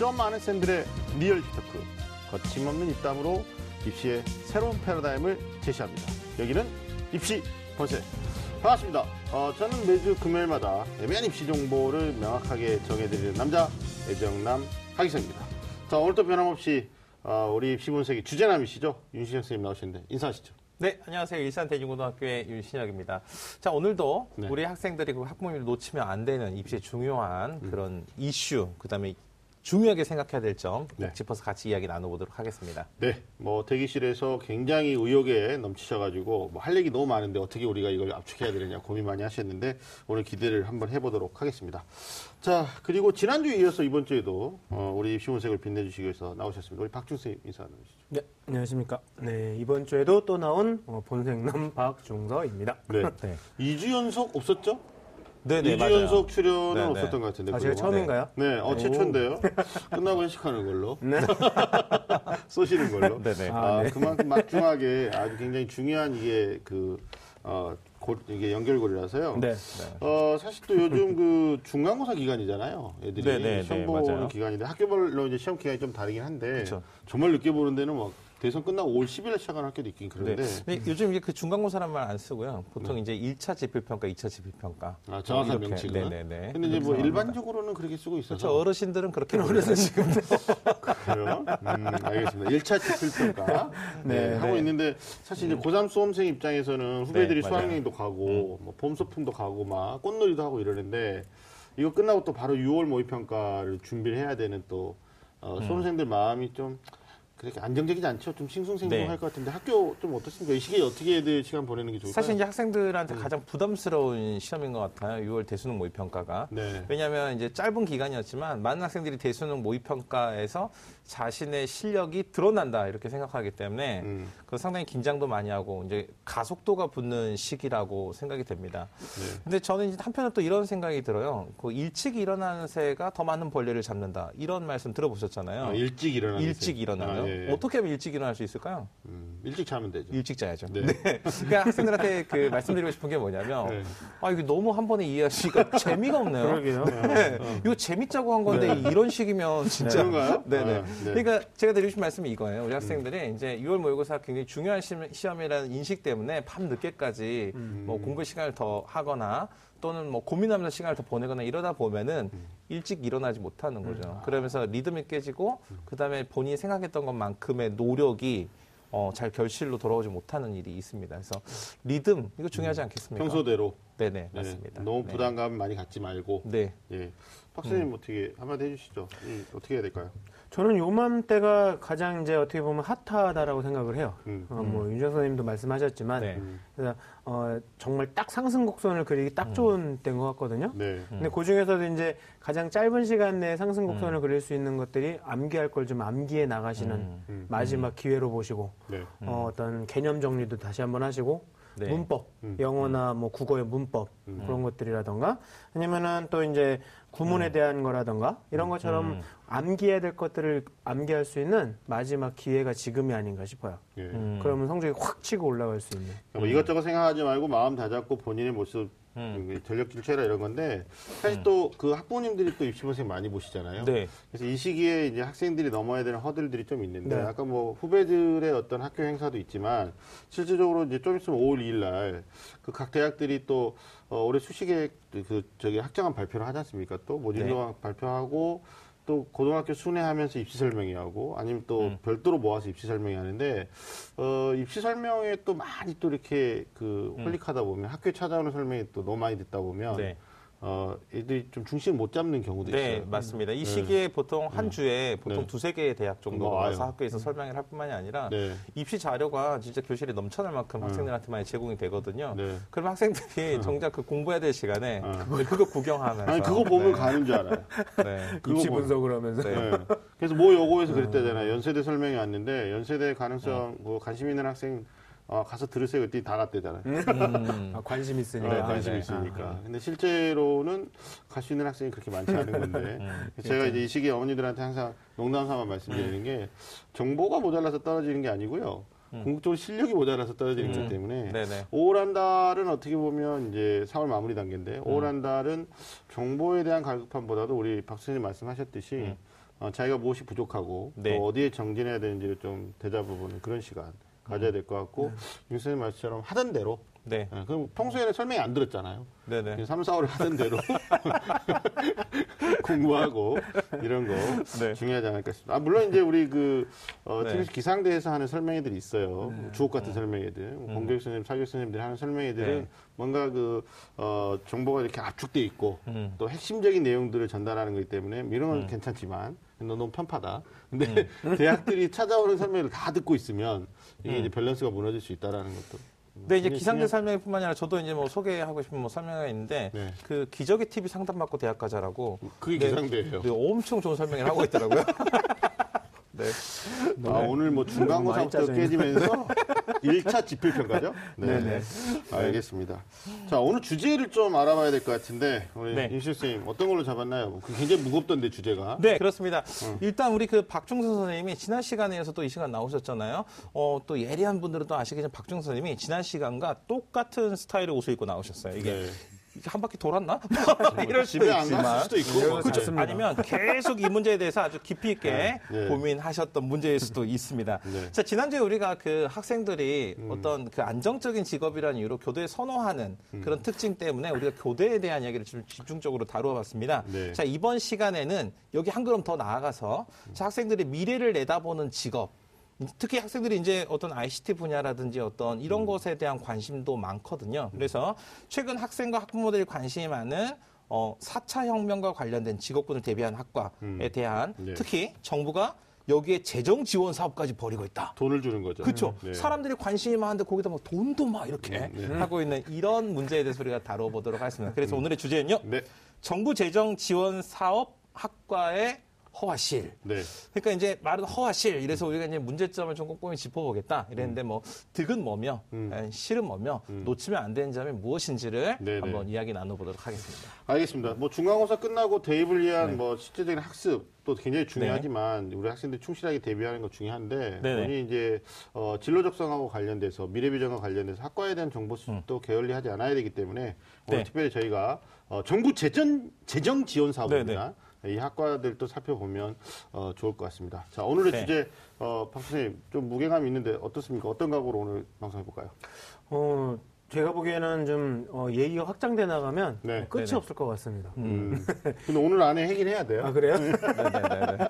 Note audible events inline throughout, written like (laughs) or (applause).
좀 안다는 쌤들의 real 입시 토크 거침없는 입담으로 입시의 새로운 패러다임을 제시합니다. 여기는 입시 본색. 반갑습니다. 어, 저는 매주 금요일마다 애매한 입시 정보를 명확하게 정해드리는 남자 애정남 하기성입니다. 자 오늘도 변함없이 어, 우리 입시 분석의 주제남이시죠 윤신혁 선생님 나오셨는데 인사하시죠. 네, 안녕하세요. 일산대진고등학교의 윤신혁입니다. 자, 오늘도 네. 우리 학생들이 그 학부모님을 놓치면 안 되는 입시의 중요한 그런 이슈, 그 다음에 중요하게 생각해야 될점꼭 네. 짚어서 같이 이야기 나눠보도록 하겠습니다. 네, 뭐 대기실에서 굉장히 의욕에 넘치셔가지고 뭐 할 얘기 너무 많은데 어떻게 우리가 이걸 압축해야 되느냐 고민 많이 하셨는데 오늘 기대를 한번 해보도록 하겠습니다. 자, 그리고 지난주에 이어서 이번 주에도 어, 우리 입시문색을 빛내주시기 위해서 나오셨습니다. 우리 박준 선생님 인사 나누시죠. 네, 안녕하십니까. 네, 이번 주에도 또 나온 어, 본생남 박중서입니다. 네, (laughs) 네. 2주 연속 없었죠? 네, 2주 연속 출연은 네, 네. 없었던 것 같은데. 아, 제가 그거. 처음인가요? 네, 어, 최초인데요. (laughs) 끝나고 회식하는 걸로. 네. (laughs) 쏘시는 걸로. (laughs) 네네. 아, 아, 네. 그만큼 막중하게 아주 굉장히 중요한 이게 그, 어, 고, 이게 연결고리라서요. 네. 어, 사실 또 요즘 그 중간고사 기간이잖아요. 애들이 네, 네, 시험 네, 보는 맞아요. 기간인데 학교별로 이제 시험 기간이 좀 다르긴 한데 그쵸. 정말 늦게 보는 데는 막 대선 끝나고 5월 10일에 시작하는 학교도 있긴 네. 그런데 근데 요즘 이제 그 중간고사란 말 안 쓰고요. 보통 이제 1차 지필평가, 2차 지필평가. 아, 정확한. 명칭은. 네네네. 근데 이제 뭐 일반적으로는 그렇게 쓰고 있어서 그렇죠. 어르신들은 그렇게 어르신 지금 그래요? 음, 알겠습니다. 1차 지필평가 (laughs) 네, 네, 하고 네. 있는데 사실 이제 고3 수험생 입장에서는 후배들이 네. 수학여행도 가고 뭐 봄소풍도 가고 막 꽃놀이도 하고 이러는데 이거 끝나고 또 바로 6월 모의평가를 준비를 해야 되는 또 어, 음. 수험생들 마음이 좀 그렇게 안정적이지 않죠. 좀 싱숭생숭할 네. 것 같은데 학교 좀 어떻습니까? 이 시기에 어떻게 애들 시간 보내는 게 좋을까요? 사실 이제 학생들한테 음. 가장 부담스러운 시험인 것 같아요. 6월 대수능 모의평가가. 네. 왜냐하면 이제 짧은 기간이었지만 많은 학생들이 대수능 모의평가에서 자신의 실력이 드러난다 이렇게 생각하기 때문에 음, 그 상당히 긴장도 많이 하고 이제 가속도가 붙는 시기라고 생각이 됩니다. 네. 근데 저는 이제 한편으로 또 이런 생각이 들어요. 그 일찍 일어나는 새가 더 많은 벌레를 잡는다 이런 말씀 들어보셨잖아요. 아, 일찍 일어나는 일찍 새. 일어나요. 아, 예, 예. 어떻게 하면 일찍 일어날 수 있을까요? 음, 일찍 자면 되죠. 일찍 자야죠. 네. 그러니까 학생들한테 그 말씀드리고 싶은 게 뭐냐면 네. 아 이게 너무 한 번에 이해하시니까 (laughs) 재미가 없네요. 그러게요. 네. 이거 재밌자고 한 건데 이런 식이면 진짜 그런가요? 네네. 아, 네. 그러니까 제가 드리고 싶은 말씀이 이거예요. 우리 학생들이 이제 6월 모의고사 굉장히 중요한 시- 시험이라는 인식 때문에 밤 늦게까지 뭐 공부 시간을 더 하거나 또는 뭐 고민하면서 시간을 더 보내거나 이러다 보면은 일찍 일어나지 못하는 거죠. 그러면서 리듬이 깨지고 그다음에 본인이 생각했던 것만큼의 노력이 어, 잘 결실로 돌아오지 못하는 일이 있습니다. 그래서 리듬 이거 중요하지 않겠습니까? 평소대로 네네 네, 맞습니다. 너무 네. 부담감 많이 갖지 말고 네. 예. 박사님 어떻게 한마디 해주시죠. 이, 어떻게 해야 될까요? 저는 요맘때가 가장 이제 어떻게 보면 핫하다라고 생각을 해요. 음. 어, 뭐 윤정 선생님도 말씀하셨지만 네. 그래서 어, 정말 딱 상승 곡선을 그리기 딱 좋은 때인 것 같거든요. 네. 근데 그 중에서도 이제 가장 짧은 시간 내에 상승 곡선을 그릴 수 있는 것들이 암기할 걸 좀 암기해 나가시는 음. 음. 마지막 기회로 보시고 네. 어, 어떤 개념 정리도 다시 한번 하시고 네. 문법, 음. 영어나 뭐 국어의 문법 음. 그런 것들이라던가 아니면은 또 이제 구문에 대한 거라던가 이런 것처럼 음. 암기해야 될 것들을 암기할 수 있는 마지막 기회가 지금이 아닌가 싶어요. 예. 음. 그러면 성적이 확 치고 올라갈 수 있는. 뭐 이것저것 생각하지 말고 마음 다잡고 본인의 모습 음. 전력 질체라 이런 건데 사실 또그 학부모님들이 또 입시 선생 많이 보시잖아요. 네. 그래서 이 시기에 이제 학생들이 넘어야 되는 허들들이 좀 있는데 네. 아까 뭐 후배들의 어떤 학교 행사도 있지만 실질적으로 이제 좀 있으면 5월 2일 날 그 각 대학들이 또 어, 올해 수시계획 그 저기 학장안 발표를 하지 않습니까? 또 모집도 네. 발표하고 또 고등학교 순회하면서 입시 설명회 하고 아니면 또 음. 별도로 모아서 입시 설명회 하는데 어 입시 설명회 또 많이 또 이렇게 그 음. 홀릭하다 보면 학교에 찾아오는 설명회 또 너무 많이 듣다 보면 네. 어 애들이 좀 중심 못 잡는 경우도 네, 있어요. 맞습니다. 이 네. 시기에 보통 한 주에 보통 네. 두세 개의 대학 정도 뭐, 와서. 학교에서 설명을 할 뿐만이 아니라 네. 입시 자료가 진짜 교실에 넘쳐날 만큼 학생들한테 많이 제공이 되거든요. 네. 그럼 학생들이 정작 그 공부해야 될 시간에 어. 그거 구경하면서 아니 그거 보면 네. 가는 줄 알아요. (laughs) 네. 입시. 분석을 하면서. 네. 네. 그래서 모 여고에서 그랬다잖아요. 연세대 설명이 왔는데 연세대 가능성 뭐 관심 있는 학생 어, 가서 들으세요. 그랬더니 다 갔대잖아요. 음. 아, 관심 있으니까. 네, 관심 네. 있으니까. 근데 실제로는 갈 수 있는 학생이 그렇게 많지 않은 건데. 음. 제가 이제 이 시기에 어머니들한테 항상 농담 삼아 말씀드리는 게 정보가 모자라서 떨어지는 게 아니고요. 궁극적으로 실력이 모자라서 떨어지는 음. 거기 때문에 네네. 5월 한 달은 어떻게 보면 이제 4월 마무리 단계인데 5월 한 달은 정보에 대한 갈급함보다도 우리 박 선생님 말씀하셨듯이 음. 어, 자기가 무엇이 부족하고 네. 또 어디에 정진해야 되는지를 좀 대잡아보는 그런 시간 가져야 될 것 같고 윤 선생님 말씀처럼 하던 대로 네, 예, 그럼 평소에는 설명이 안 들었잖아요. 네네. 3, 4월에 하던 대로 (laughs) 공부하고 이런 거 네. 중요하지 않을까 싶습니다. 아, 물론 이제 우리 그 어, 네. TBS 기상대에서 하는 설명회들이 있어요. 주옥 같은 설명회들, 음. 뭐 공교육 선생님, 사교육 선생님들이 하는 설명회들은 뭔가 그 어, 정보가 이렇게 압축돼 있고 음. 또 핵심적인 내용들을 전달하는 거기 때문에 이런 건 괜찮지만 너 너무 편파다. 근데 (laughs) 대학들이 찾아오는 설명회를 다 듣고 있으면 이게 이제 밸런스가 무너질 수 있다라는 것도. 네, 이제 기상대 설명뿐만이 아니라 저도 이제 뭐 소개하고 싶은 뭐 설명회가 있는데 네. 그 기적의 TV 상담받고 대학 가자라고 그게 네, 기상대예요. 네, 엄청 좋은 설명을 하고 있더라고요. (laughs) 네. 아, 오늘 뭐 중간고사부터. 깨지면서 1차 (laughs) 지필평가죠? 네. 네네. 알겠습니다. 자, 오늘 주제를 좀 알아봐야 될 것 같은데, 우리 네. 임실 선생님, 어떤 걸로 잡았나요? 그 굉장히 무겁던데, 주제가. 네, 그렇습니다. 일단 우리 그 박중선 선생님이 지난 시간에서 또 이 시간 나오셨잖아요. 어, 또 예리한 분들은 또 아시겠지만 박중선 선생님이 지난 시간과 똑같은 스타일의 옷을 입고 나오셨어요. 이게 네. 이게 한 바퀴 돌았나? (laughs) 이럴 수도 집에 안 있지만. 수도 있고. 뭐. 그렇죠. 아니면 계속 이 문제에 대해서 아주 깊이 있게 네. 고민하셨던 문제일 수도 있습니다. 네. 자, 지난주에 우리가 그 학생들이 어떤 그 안정적인 직업이라는 이유로 교대에 선호하는 그런 특징 때문에 우리가 교대에 대한 이야기를 좀 집중적으로 다루어 봤습니다. 네. 자, 이번 시간에는 여기 한 걸음 더 나아가서 자, 학생들이 미래를 내다보는 직업 특히 학생들이 이제 어떤 ICT 분야라든지 어떤 이런 것에 대한 관심도 많거든요. 그래서 최근 학생과 학부모들이 관심이 많은 어, 4차 혁명과 관련된 직업군을 대비한 학과에 대한 네. 특히 정부가 여기에 재정 지원 사업까지 벌이고 있다. 돈을 주는 거죠. 그렇죠. 네. 사람들이 관심이 많은데 거기다 막 돈도 막 이렇게 하고 있는 이런 문제에 대해서 우리가 다뤄보도록 하겠습니다. 그래서 오늘의 주제는요. 네. 정부 재정 지원 사업 학과의 허와실. 네. 그러니까 이제 말은 허와실. 이래서 우리가 이제 문제점을 좀 꼼꼼히 짚어보겠다. 이랬는데 뭐 득은 뭐며, 에, 실은 뭐며, 놓치면 안 되는 점이 무엇인지를 네네. 한번 이야기 나눠보도록 하겠습니다. 알겠습니다. 뭐 중간고사 끝나고 대입을 위한 네. 뭐 실제적인 학습 또 굉장히 중요하지만 우리 학생들이 충실하게 대비하는 거 중요한데 네네. 본인이 이제 어, 진로 적성하고 관련돼서 미래 비전과 관련돼서 학과에 대한 정보 음. 수집도 게을리하지 않아야 되기 때문에 오늘 네. 특별히 저희가 어, 정부 재정 재정 지원 사업입니다. 이 학과들도 살펴보면 어, 좋을 것 같습니다. 자 오늘의 네. 주제 어, 박 선생님 좀 무게감이 있는데 어떻습니까? 어떤 각오로 오늘 방송해 볼까요? 어, 제가 보기에는 좀 어, 예의가 확장돼 나가면 네. 어, 끝이 네네. 없을 것 같습니다. 음. (laughs) 근데 오늘 안에 해결해야 돼요. 아 그래요? (laughs) 네네네.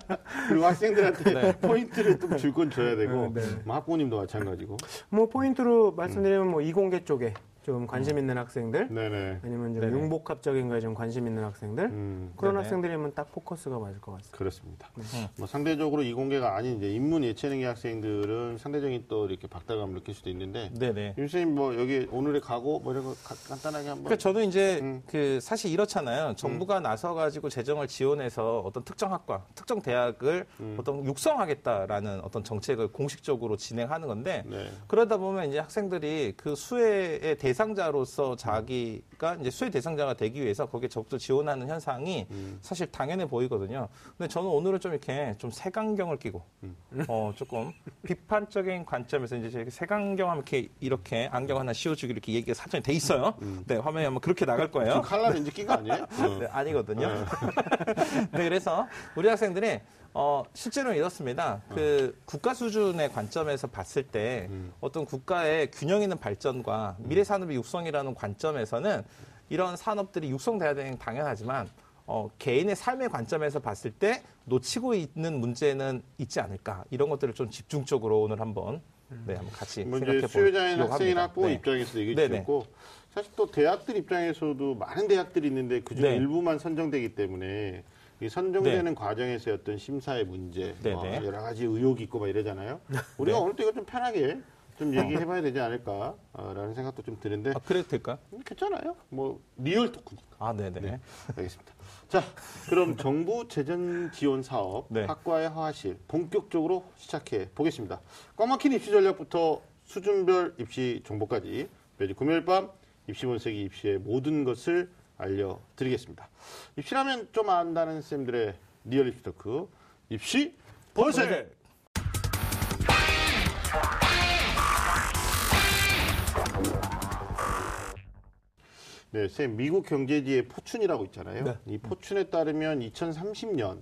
그리고 학생들한테 네. 포인트를 좀줄건 줘야 되고 어, 네. 뭐 학부모님도 마찬가지고. 뭐 포인트로 말씀드리면 뭐 이공계 쪽에 좀 관심 있는 학생들 네네. 아니면 좀 네네. 융복합적인 거에 좀 관심 있는 학생들 음, 그런 네네. 학생들이면 딱 포커스가 맞을 것 같습니다. 그렇습니다. 음. 뭐 상대적으로 이공계가 아닌 이제 인문 예체능의 학생들은 상대적인 또 이렇게 박탈감을 느낄 수도 있는데 네네. 윤 선생님 뭐 여기 오늘의 각오 뭐 이런 거 가- 간단하게 한번. 그러니까 저는 이제 음. 그 사실 이렇잖아요. 정부가 나서 가지고 재정을 지원해서 어떤 특정 학과, 특정 대학을 음. 어떤 육성하겠다라는 어떤 정책을 공식적으로 진행하는 건데 네. 그러다 보면 이제 학생들이 그 수혜의 대 상자로서 자기가 이제 수혜 대상자가 되기 위해서 거기에 적극 지원하는 현상이 음. 사실 당연해 보이거든요. 근데 저는 오늘은 좀 이렇게 좀 색안경을 끼고 음. 어 조금 비판적인 관점에서 이제 이렇게 색안경 하면 이렇게 이렇게 안경 하나 씌워주기 이렇게 얘기가 사전에 돼 있어요. 네 화면에 한번 그렇게 나갈 거예요. 지금 칼라 렌즈 낀거 아니에요? 어. 네, 아니거든요. (laughs) 네, 그래서 우리 학생들이 어, 실제로는 이렇습니다. 그 국가 수준의 관점에서 봤을 때 음. 어떤 국가의 균형 있는 발전과 미래 산업의 육성이라는 관점에서는 이런 산업들이 육성돼야 되는 게 당연하지만 어, 개인의 삶의 관점에서 봤을 때 놓치고 있는 문제는 있지 않을까 이런 것들을 좀 집중적으로 오늘 한번 네, 한번 같이 뭐 생각해 수요자인 합니다. 학부모 네. 입장에서 네네. 주셨고 사실 또 대학들 입장에서도 많은 대학들이 있는데 그중 네. 일부만 선정되기 때문에 이 선정되는 과정에서의 어떤 심사의 문제, 뭐 네네. 여러 가지 의혹이 있고 막 이러잖아요. 우리가 네. 오늘 또 이거 좀 편하게 좀 얘기해봐야 되지 않을까라는 생각도 좀 드는데 아, 그래도 될까요? 음, 괜찮아요. 뭐 real talk니까. 아, 네네. 네. 알겠습니다. 자, 그럼 정부 재정 지원 사업 네. 학과의 하실 본격적으로 시작해 보겠습니다. 꽉 막힌 입시 전략부터 수준별 입시 정보까지 매주 금요일 밤 입시 본색이 입시의 모든 것을 알려드리겠습니다. 입시라면 좀 안다는 쌤들의 real 입시 talk 입시 본색. 네, 쌤 미국 경제지의 포춘이라고 있잖아요. 네. 이 포춘에 따르면 2030년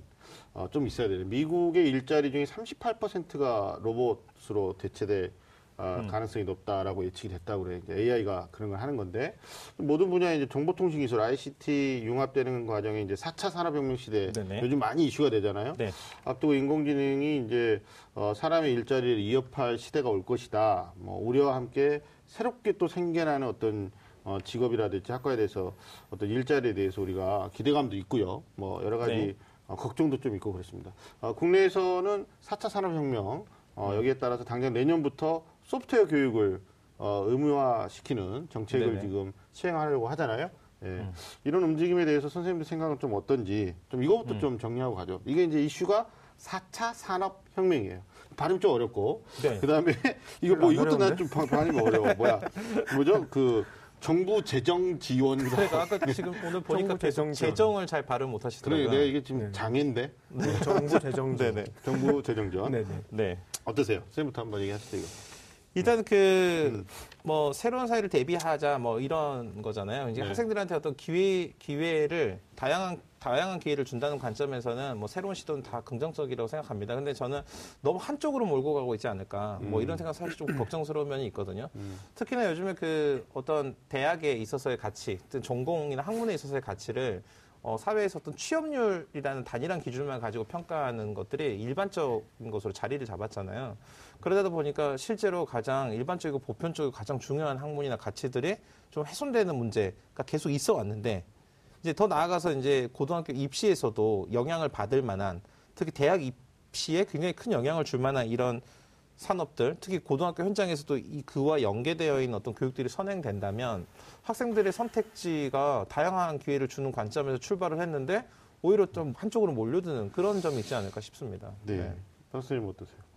어, 좀 있어야 돼요. 미국의 일자리 중에 38%가 로봇으로 대체될 어, 가능성이 높다라고 예측이 됐다고 그래요. 이제 AI가 그런 걸 하는 건데 모든 분야의 이제 정보통신 기술 ICT 융합되는 과정에 이제 4차 산업혁명 시대 네네. 요즘 많이 이슈가 되잖아요. 네. 앞두고 인공지능이 이제 어, 사람의 일자리를 이어팔 시대가 올 것이다. 뭐 우려와 함께 새롭게 또 생겨나는 어떤 어, 직업이라든지 학과에 대해서 어떤 일자리에 대해서 우리가 기대감도 있고요. 뭐 여러 가지 네. 어, 걱정도 좀 있고 그렇습니다. 어, 국내에서는 4차 산업혁명 어, 여기에 따라서 당장 내년부터 소프트웨어 교육을 어, 의무화시키는 정책을 네네. 음. 지금 시행하려고 하잖아요. 예. 이런 움직임에 대해서 선생님들 생각은 좀 어떤지 좀 이거부터 음. 좀 정리하고 가죠. 이게 이제 이슈가 4차 산업혁명이에요. 발음 좀 어렵고 네. 그 다음에 (laughs) (laughs) 이거 뭐안 이것도? 난 좀 발음이 어려워. 뭐야? 뭐죠? 그 정부 재정 지원 그러니까 아까 지금 오늘 (laughs) 보니까 재정 재정을 잘 발음 못 하시더라고요. 그래 내가 이게 지금 네. 장애인데 정부 재정조. 네네. 정부 재정 지원 네네. 네. 어떠세요? 선생님부터 한번 얘기하시죠 이거. 일단 그 음. 뭐 새로운 사회를 대비하자 뭐 이런 거잖아요. 이제 네. 학생들한테 어떤 기회 기회를 다양한 다양한 기회를 준다는 관점에서는 뭐 새로운 시도는 다 긍정적이라고 생각합니다. 근데 저는 너무 한쪽으로 몰고 가고 있지 않을까 뭐 음. 이런 생각 사실 좀 걱정스러운 면이 있거든요. 음. 특히나 요즘에 그 어떤 대학에 있어서의 가치, 전공이나 학문에 있어서의 가치를 어, 사회에서 어떤 취업률이라는 단일한 기준만 가지고 평가하는 것들이 일반적인 것으로 자리를 잡았잖아요. 그러다 보니까 실제로 가장 일반적이고 보편적이고 가장 중요한 학문이나 가치들이 좀 훼손되는 문제가 계속 있어 왔는데 이제 더 나아가서 이제 고등학교 입시에서도 영향을 받을 만한 특히 대학 입시에 굉장히 큰 영향을 줄 만한 이런 산업들, 특히 고등학교 현장에서도 이 그와 연계되어 있는 어떤 교육들이 선행된다면 학생들의 선택지가 다양한 기회를 주는 관점에서 출발을 했는데 오히려 좀 한쪽으로 몰려드는 그런 점이 있지 않을까 싶습니다. 네. 선생님 어떠세요?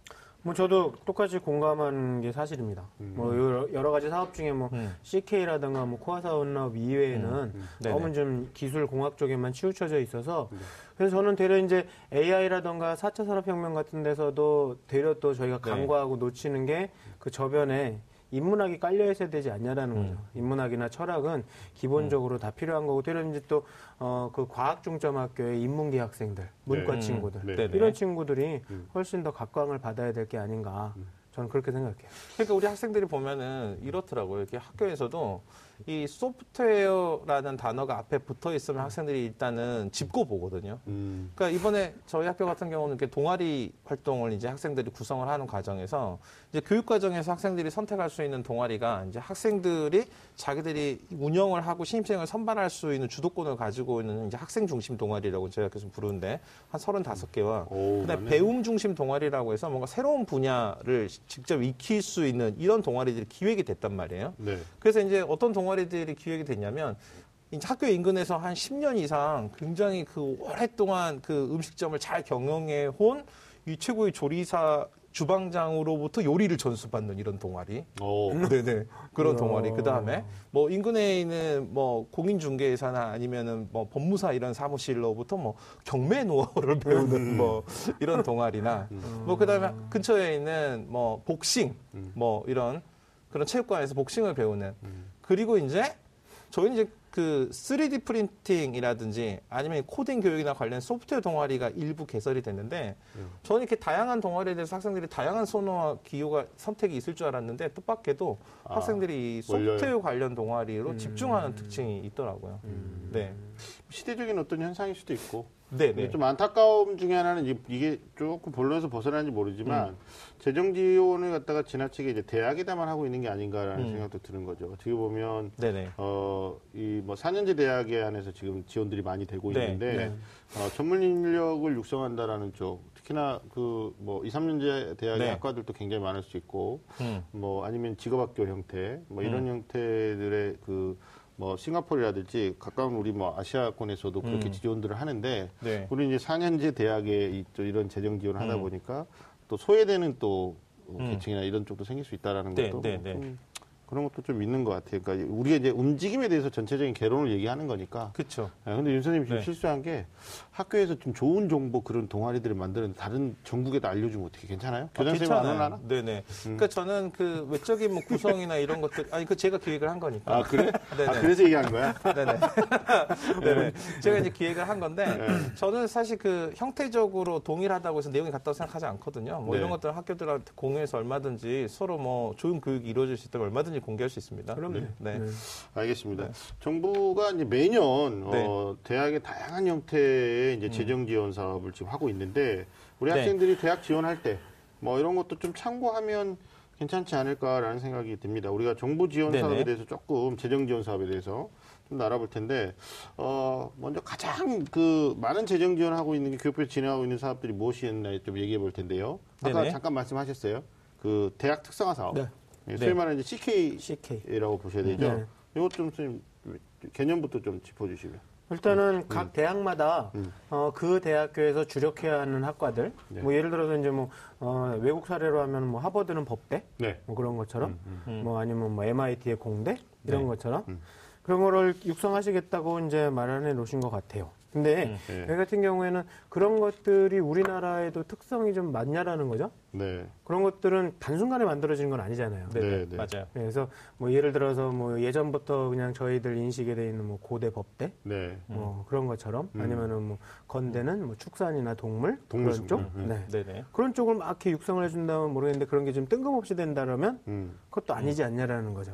뭐 저도 똑같이 공감하는 게 사실입니다. 음. 뭐 여러, 여러 가지 사업 중에 뭐 음. CK라든가 뭐 코아 사업업 이외에는. 너무 좀 기술 공학 쪽에만 치우쳐져 있어서 네. 그래서 저는 되려 이제 AI라든가 4차 산업혁명 같은 데서도 되려 또 저희가 네. 간과하고 놓치는 게 그 저변에 인문학이 깔려 있어야 되지 않냐라는 음. 거죠. 인문학이나 철학은 기본적으로 다 필요한 거고 되려 이제 또어그 과학 중점 학교의 인문계 학생들, 문과 네. 친구들 네. 네네. 이런 친구들이 음. 훨씬 더 각광을 받아야 될 게 아닌가. 저는 그렇게 생각해요. 그러니까 우리 학생들이 보면은 이렇더라고요. 이렇게 학교에서도 이 소프트웨어라는 단어가 앞에 붙어 있으면 학생들이 일단은 짚고 보거든요. 음. 그러니까 이번에 저희 학교 같은 경우는 이렇게 동아리 활동을 이제 학생들이 구성을 하는 과정에서 이제 교육 과정에서 학생들이 선택할 수 있는 동아리가 이제 학생들이 자기들이 운영을 하고 신입생을 선발할 수 있는 주도권을 가지고 있는 이제 학생 중심 동아리라고 저희 학교에서 부르는데 한 35개와 오, 그다음에 많네. 배움 중심 동아리라고 해서 뭔가 새로운 분야를 직접 익힐 수 있는 이런 동아리들이 기획이 됐단 말이에요. 네. 그래서 이제 어떤 동아리들이 기획이 됐냐면 학교 인근에서 한 10년 이상 굉장히 그 오랫동안 그 음식점을 잘 경영해 온 이 최고의 조리사 주방장으로부터 요리를 전수받는 이런 동아리. 오. 네네. 그런. 동아리. 그 다음에 뭐 인근에 있는 뭐 공인중개사나 아니면은 뭐 법무사 이런 사무실로부터 뭐 경매 노하우를 (laughs) 배우는 뭐 이런 동아리나 뭐 그 다음에 근처에 있는 뭐 복싱 뭐 이런 그런 체육관에서 복싱을 배우는 그리고 이제 저희는 이제 그 3D 프린팅이라든지 아니면 코딩 교육이나 관련 소프트웨어 동아리가 일부 개설이 됐는데 저는 이렇게 다양한 동아리에 대해서 학생들이 다양한 선호와 기호가 선택이 있을 줄 알았는데 뜻밖에도 아, 학생들이. 소프트웨어 관련 동아리로 집중하는 특징이 있더라고요. 네. 시대적인 어떤 현상일 수도 있고 네, 네. 좀 안타까움 중에 하나는 이게 조금 본론에서 벗어나는지 모르지만 음. 재정 지원을 갖다가 지나치게 이제 대학에다만 하고 있는 게 아닌가라는 음. 생각도 드는 거죠. 어떻게 보면 네, 네. 어, 이뭐 4년제 대학에 한해서 지금 지원들이 많이 되고 네, 있는데 네. 어, 전문 인력을 육성한다라는 쪽 특히나 그 뭐 2, 3년제 대학의 네. 학과들도 굉장히 많을 수 있고 음. 뭐 아니면 직업학교 형태 뭐 이런 형태들의 그 뭐 싱가포르라든지 가까운 우리 뭐 아시아권에서도 그렇게 음. 지원들을 하는데 네. 우리 이제 4년제 대학에 이- 또 이런 재정 지원을 하다 음. 보니까 또 소외되는 또 음. 계층이나 이런 쪽도 생길 수 있다라는 네, 것도 네, 네. 좀 그런 것도 좀 있는 것 같아요. 그러니까 우리가 이제 움직임에 대해서 전체적인 개론을 얘기하는 거니까. 그렇죠. 예, 근데 윤 선생님 지금 네. 실수한 게 학교에서 좀 좋은 정보 그런 동아리들을 만드는 다른 전국에도 알려주면 어떻게 괜찮아요? 교장 선생님 안? 음. 네네. 그러니까 저는 그 외적인 뭐 구성이나 이런 것들 아니 그 제가 기획을 한 거니까. 아 그래? (laughs) 네네. 아 그래서 얘기한 거야? 네네. (laughs) 네네. 제가 이제 기획을 한 건데 네. 저는 사실 그 형태적으로 동일하다고 해서 내용이 같다고 생각하지 않거든요. 뭐 네. 이런 것들 학교들한테 공유해서 얼마든지 서로 뭐 좋은 교육이 이루어질 수 있다면 얼마든지 공개할 수 있습니다. 그럼요. 네. 네. 알겠습니다. 정부가 이제 매년 네. 어, 대학의 다양한 형태의 이제 재정 지원 사업을 지금 하고 있는데 우리 네. 학생들이 대학 지원할 때 뭐 이런 것도 좀 참고하면 괜찮지 않을까라는 생각이 듭니다. 우리가 정부 지원 네네. 사업에 대해서 조금 재정 지원 사업에 대해서 좀 알아볼 텐데 어 먼저 가장 그 많은 재정 지원하고 있는 게 교육부에서 진행하고 있는 사업들이 무엇이었나 좀 얘기해 볼 텐데요. 아까 네네. 잠깐 말씀하셨어요. 그 대학 특성화 사업. 네. 예, 소위 네. 말하는 이제 CK CK. 라고 보셔야 되죠. 네. 이것 좀 선생님 개념부터 좀 짚어주시면. 일단은 각 대학마다 음. 어, 그 대학교에서 주력해야 하는 학과들 네. 뭐 예를 들어서 이제 뭐 어, 외국 사례로 하면 뭐 하버드는 법대 네. 뭐 그런 것처럼 음. 뭐 아니면 뭐 MIT의 공대 이런 네. 것처럼 음. 그런 거를 육성하시겠다고 이제 마련해 놓으신 것 같아요. 근데 네. 여기 같은 경우에는 그런 것들이 우리나라에도 특성이 좀 많냐라는 거죠. 네. 그런 것들은 단순간에 만들어지는 건 아니잖아요. 네. 네, 네. 네. 맞아요. 그래서 뭐 예를 들어서 뭐 예전부터 그냥 저희들 인식에 돼 있는 뭐 고대 법대 네. 뭐 그런 것처럼 음. 아니면은 뭐 건대는 뭐 축산이나 동물 동물 그런 쪽 음, 음. 네. 네네. 그런 쪽을 막 이렇게 육성을 해준다면 모르겠는데 그런 게 좀 뜬금없이 된다라면 음. 그것도 아니지 않냐라는 거죠.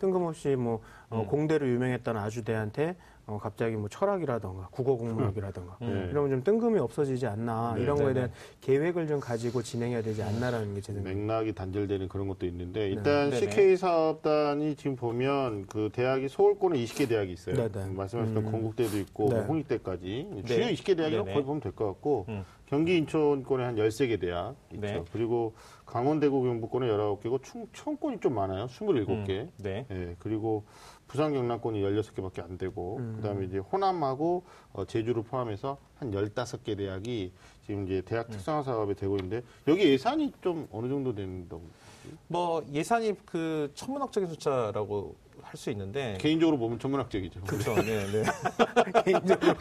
음. 뜬금없이 뭐 어, 음. 공대로 유명했던 아주대한테 어, 갑자기 뭐 철학이라던가 국어국문학이라던가 음. 네. 이런 좀 뜬금이 없어지지 않나 네, 이런 네, 거에 네. 대한 계획을 좀 가지고 진행해야 되지 않나라는 게 제 생각. 맥락이 단절되는 그런 것도 있는데 일단 네. CK 사업단이 지금 보면 그 대학이 서울권에 20개 대학이 있어요. 네, 네. 말씀하셨던 음. 건국대도 있고 네. 뭐 홍익대까지 네. 주요 20개 대학이라고 네, 네. 거의 보면 될 것 같고 음. 경기 인천권에 한 13개 대학 있죠. 네. 그리고 강원 대구 경북권에 19개고 충청권이 좀 많아요. 27개. 음. 네. 예, 그리고 부산 경남권이 16개밖에 안 되고 음. 그다음에 이제 호남하고 어, 제주를 포함해서 한 15개 대학이 지금 이제 대학 음. 특성화 사업에 되고 있는데 여기 예산이 좀 어느 정도 되는 거뭐 예산이 그 천문학적인 숫자라고 할 수 있는데 개인적으로 보면 천문학적이죠. 그렇죠. 네, 네. (laughs) (laughs) 개인적으로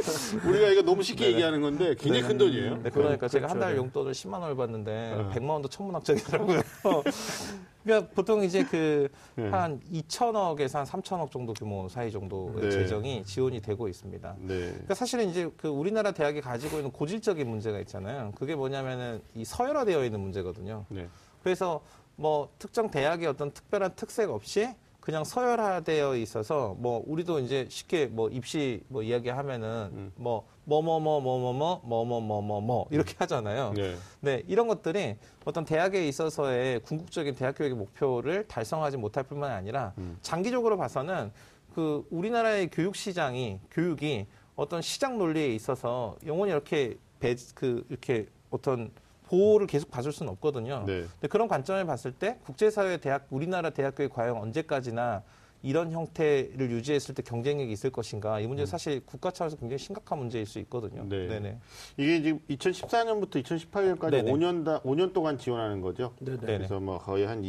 (laughs) 우리가 이거 너무 쉽게 얘기하는 건데 굉장히 큰 돈이에요. 네, 그러니까 제가 한달 네. 용돈을 10만 원을 받는데 어. 100만 원도 천문학적이더라고요. (laughs) 그러니까 보통 이제 그 네. 한 2천억에서 한 3천억 정도 규모 사이 정도의 네. 재정이 지원이 되고 있습니다. 네. 그러니까 사실은 이제 그 우리나라 대학이 가지고 있는 고질적인 문제가 있잖아요. 그게 뭐냐면은 이 서열화되어 있는 문제거든요. 네. 그래서 뭐 특정 대학의 어떤 특별한 특색 없이 그냥 서열화되어 있어서 뭐 우리도 이제 쉽게 뭐 입시 뭐 이야기하면은 음. 뭐뭐 뭐 뭐 뭐 뭐 뭐 뭐 뭐 뭐 뭐 뭐 이렇게 하잖아요. 네. 네, 이런 것들이 어떤 대학에 있어서의 궁극적인 대학 교육의 목표를 달성하지 못할 뿐만 아니라 음. 장기적으로 봐서는 그 우리나라의 교육 시장이 교육이 어떤 시장 논리에 있어서 영원히 이렇게 배, 그 이렇게 어떤 보호를 계속 받을 수는 없거든요. 네. 근데 그런 관점을 봤을 때 국제사회 대학 우리나라 대학교에 과연 언제까지나 이런 형태를 유지했을 때 경쟁력이 있을 것인가 이 문제 는 사실 국가 차원에서 굉장히 심각한 문제일 수 있거든요. 음. 네. 네네. 이게 지금 2014년부터 2018년까지 네네. 5년 다 5년 동안 지원하는 거죠. 네네. 그래서 뭐 거의 한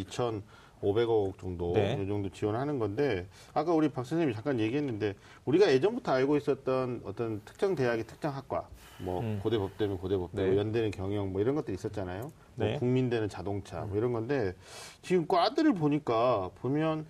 2,500억 정도 네. 이 정도 지원하는 건데 아까 우리 박 선생님이 잠깐 얘기했는데 우리가 예전부터 알고 있었던 어떤 특정 대학의 특정 학과 뭐 음. 고대 법대면 고대 법대, 네. 뭐 연대는 경영 뭐 이런 것들이 있었잖아요. 뭐 네. 국민대는 자동차 뭐 이런 건데 지금 과들을 보니까 보면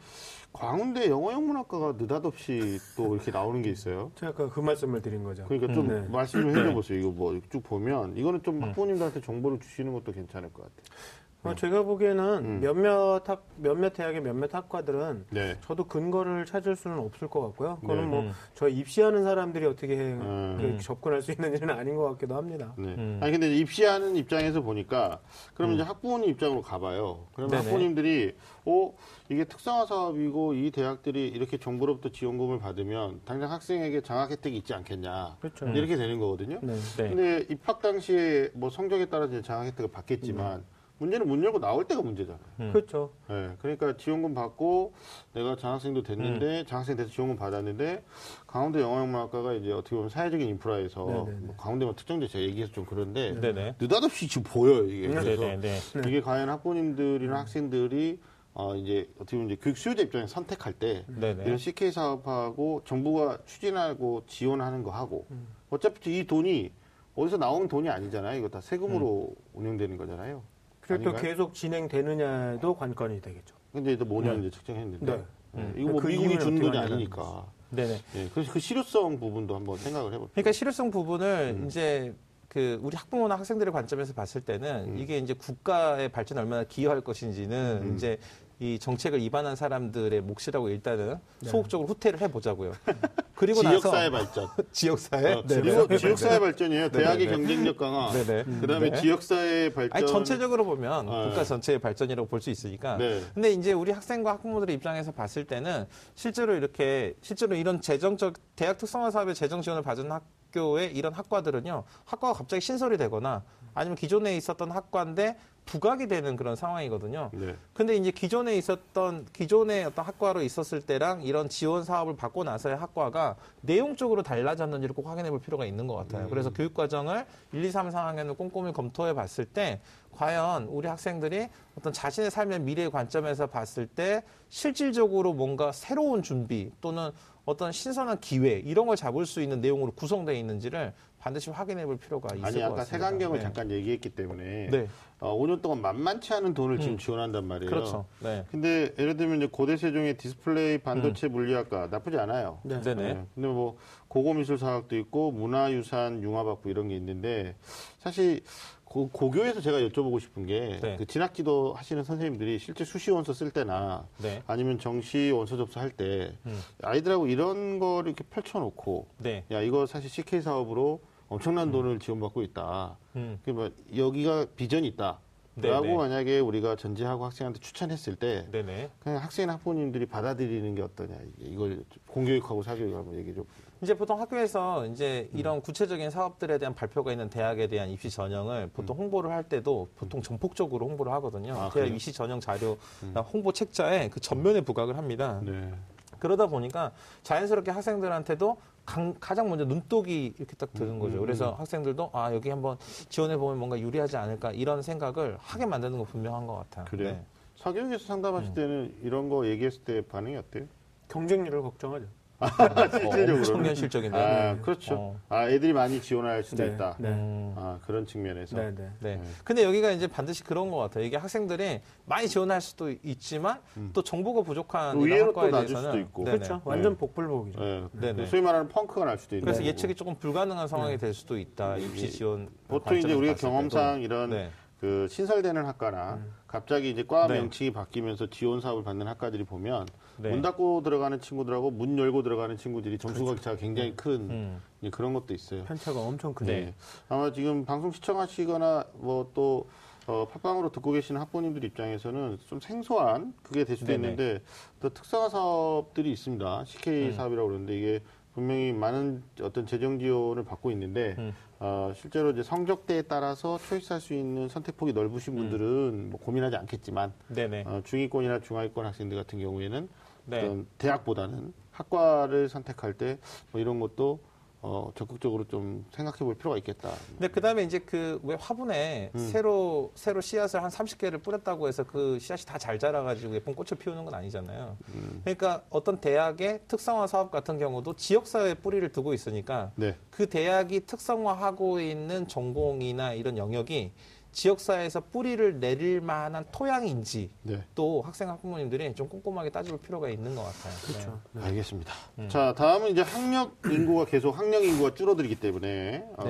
광운대 영어영문학과가 느닷없이 또 이렇게 나오는 게 있어요. (laughs) 제가 아까 그 말씀을 드린 거죠. 그러니까 좀 네. 말씀 좀 해줘보세요. (laughs) 이거 뭐 쭉 보면 이거는 좀 음. 학부모님들한테 정보를 주시는 것도 괜찮을 것 같아요. 어, 제가 보기에는 음. 몇몇 학 몇몇 대학의 몇몇 학과들은 네. 저도 근거를 찾을 수는 없을 것 같고요. 그거는 네. 뭐 음. 저 입시하는 사람들이 어떻게 음. 그 접근할 수 있는 일은 아닌 것 같기도 합니다. 네. 음. 아니 근데 입시하는 입장에서 보니까 그러면 이제 학부모님 입장으로 가봐요. 그러면 네네. 학부모님들이 어 이게 특성화 사업이고 이 대학들이 이렇게 정부로부터 지원금을 받으면 당장 학생에게 장학 혜택이 있지 않겠냐 그렇죠. 이렇게 되는 거거든요. 네. 네. 근데 입학 당시에 뭐 성적에 따라서 이제 장학 혜택을 받겠지만 문제는 문 열고 나올 때가 문제잖아요. 음. 그렇죠. 네, 그러니까 지원금 받고 내가 장학생도 됐는데 장학생 돼서 지원금 받았는데 강원도 영어영문학과가 이제 어떻게 보면 사회적인 인프라에서 네네네. 뭐 강원대만 특정대 제가 얘기해서 좀 그런데 네네. 느닷없이 지금 보여요 이게. 그래서 네네네. 이게 과연 학부모님들이나 학생들이 어, 이제 어떻게 보면 이제 교육 수요자 입장에서 선택할 때 네네. 이런 CK 사업하고 정부가 추진하고 지원하는 거 하고 음. 어차피 이 돈이 어디서 나오는 돈이 아니잖아요. 이거 다 세금으로 운영되는 거잖아요. 그리고 또? 계속 진행되느냐도 관건이 되겠죠. 근데 이제 5년 이제 측정했는데 네. 네, 이거 뭐 그 미국이 어떻게 돈이 아니니까. 네네. 예, 그래서 그 실효성 부분도 한번 생각을 해볼게요. 그러니까 실효성 부분을 음. 이제 그 우리 학부모나 학생들의 관점에서 봤을 때는 음. 이게 이제 국가의 발전에 얼마나 기여할 것인지는 음. 이제 이 정책을 입안한 사람들의 몫이라고 일단은 네. 소극적으로 후퇴를 해보자고요. (laughs) 그리고 지역사회 발전. (laughs) 지역사회. 어. 그리고 지역사회 발전이에요. 네네. 대학의 경쟁력 강화. 네네. 그다음에 네. 지역사회 발전. 아니 전체적으로 보면 아, 국가 네. 전체의 발전이라고 볼 수 있으니까. 네. 근데 이제 우리 학생과 학부모들의 입장에서 봤을 때는 실제로 이렇게 실제로 이런 재정적 대학 특성화 사업의 재정 지원을 받은 학교의 이런 학과들은요 학과가 갑자기 신설이 되거나 아니면 기존에 있었던 학과인데 부각이 되는 그런 상황이거든요. 네. 근데 이제 기존에 있었던 기존의 어떤 학과로 있었을 때랑 이런 지원 사업을 받고 나서의 학과가 내용적으로 달라졌는지를 꼭 확인해 볼 필요가 있는 것 같아요. 그래서 교육 과정을 1, 2, 3, 4학년을 꼼꼼히 검토해 봤을 때 과연 우리 학생들이 어떤 자신의 삶의 미래의 관점에서 봤을 때 실질적으로 뭔가 새로운 준비 또는 어떤 신선한 기회 이런 걸 잡을 수 있는 내용으로 구성되어 있는지를 반드시 확인해 볼 필요가 있을 아니 것 아까 같습니다. 세강경을 네. 잠깐 얘기했기 때문에 네, 어, 5년 동안 만만치 않은 돈을 지금 음. 지원한단 말이에요. 그렇죠. 네. 근데 예를 들면 이제 고대 세종의 디스플레이 반도체 물리학과 나쁘지 않아요. 네. 음. 네네. 네. 근데 뭐 고고미술 사학도 있고 문화유산 융합학부 이런 게 있는데 사실 고, 고교에서 제가 여쭤보고 싶은 게 네. 그 진학지도 하시는 선생님들이 실제 수시 원서 쓸 때나 네. 아니면 정시 원서 접수할 때 음. 아이들하고 이런 거를 이렇게 펼쳐놓고 네. 야 이거 사실 CK 사업으로 엄청난 돈을 지원받고 있다. 음. 그뭐 여기가 비전이 있다. 네, 라고 네. 만약에 우리가 전제하고 학생한테 추천했을 때 네네. 그냥 학생 학부모님들이 받아들이는 게 어떠냐 이걸 공교육하고 사교육하고 얘기 좀. 이제 보통 학교에서 이제 이런 구체적인 사업들에 대한 발표가 있는 대학에 대한 입시 전형을 보통 홍보를 할 때도 보통 전폭적으로 홍보를 하거든요. 아, 대학? 입시 전형 자료 홍보 책자에 그 전면에 부각을 합니다. 네. 그러다 보니까 자연스럽게 학생들한테도 강- 가장 먼저 눈독이 이렇게 딱 드는 거죠. 그래서 학생들도 아 여기 한번 지원해 보면 뭔가 유리하지 않을까 이런 생각을 하게 만드는 거 분명한 것 같아요. 그래요? 네. 사교육에서 상담하실 때는 이런 거 얘기했을 때 반응이 어때요? 경쟁률을 걱정하죠. 어, 실질적으로는? 엄청 현실적인데요. 아, 그렇죠. 어. 아, 애들이 많이 지원할 수도 네, 있다. 네. 음. 아, 그런 측면에서. 네, 네. 네. 네. 근데 여기가 이제 반드시 그런 것 같아요. 이게 학생들이 많이 지원할 수도 있지만 또 정보가 부족한 의외로 또 학과에 낮을 대해서는 수도 있고. 그렇죠. 완전 복불복이죠. 네. 소위 말하는 펑크가 날 수도 있는 그래서. 예측이 조금 불가능한 상황이 될 수도 있다. 입시 지원 네. 보통 이제 우리가. 경험상 이런 네. 그 신설되는 학과나 갑자기 이제 과 네. 명칭이 바뀌면서 지원 사업을 받는 학과들이 보면 네. 문 닫고 들어가는 친구들하고 문 열고 들어가는 친구들이 점수가 차가 굉장히 큰 음. 그런 것도 있어요. 편차가 엄청 크죠. 네. 아마 지금 방송 시청하시거나 뭐또 어, 팟빵으로 듣고 계시는 학부모님들 입장에서는 좀 생소한 그게 될 수도 네네. 있는데 또 특성화 사업들이 있습니다. CK 음. 사업이라고 그러는데 이게 분명히 많은 어떤 재정 지원을 받고 있는데 음. 어, 실제로 이제 성적대에 따라서 초이스할 수 있는 선택폭이 넓으신 음. 분들은 뭐 고민하지 않겠지만 네네. 어, 중위권이나 중하위권 학생들 같은 경우에는 네. 대학보다는 학과를 선택할 때 뭐 이런 것도 어, 적극적으로 좀 생각해 볼 필요가 있겠다. 근데 그 다음에 이제 그 왜 화분에 음. 새로 새로 씨앗을 한 30개를 뿌렸다고 해서 그 씨앗이 다 잘 자라가지고 예쁜 꽃을 피우는 건 아니잖아요. 음. 그러니까 어떤 대학의 특성화 사업 같은 경우도 지역사회에 뿌리를 두고 있으니까 네. 그 대학이 특성화하고 있는 전공이나 이런 영역이 지역사회에서 뿌리를 내릴 만한 토양인지 네. 또 학생 학부모님들이 좀 꼼꼼하게 따져볼 필요가 있는 것 같아요. 그렇죠. 네. 알겠습니다. 음. 자, 다음은 이제 학력 인구가 계속 학령 인구가 줄어들기 때문에 어.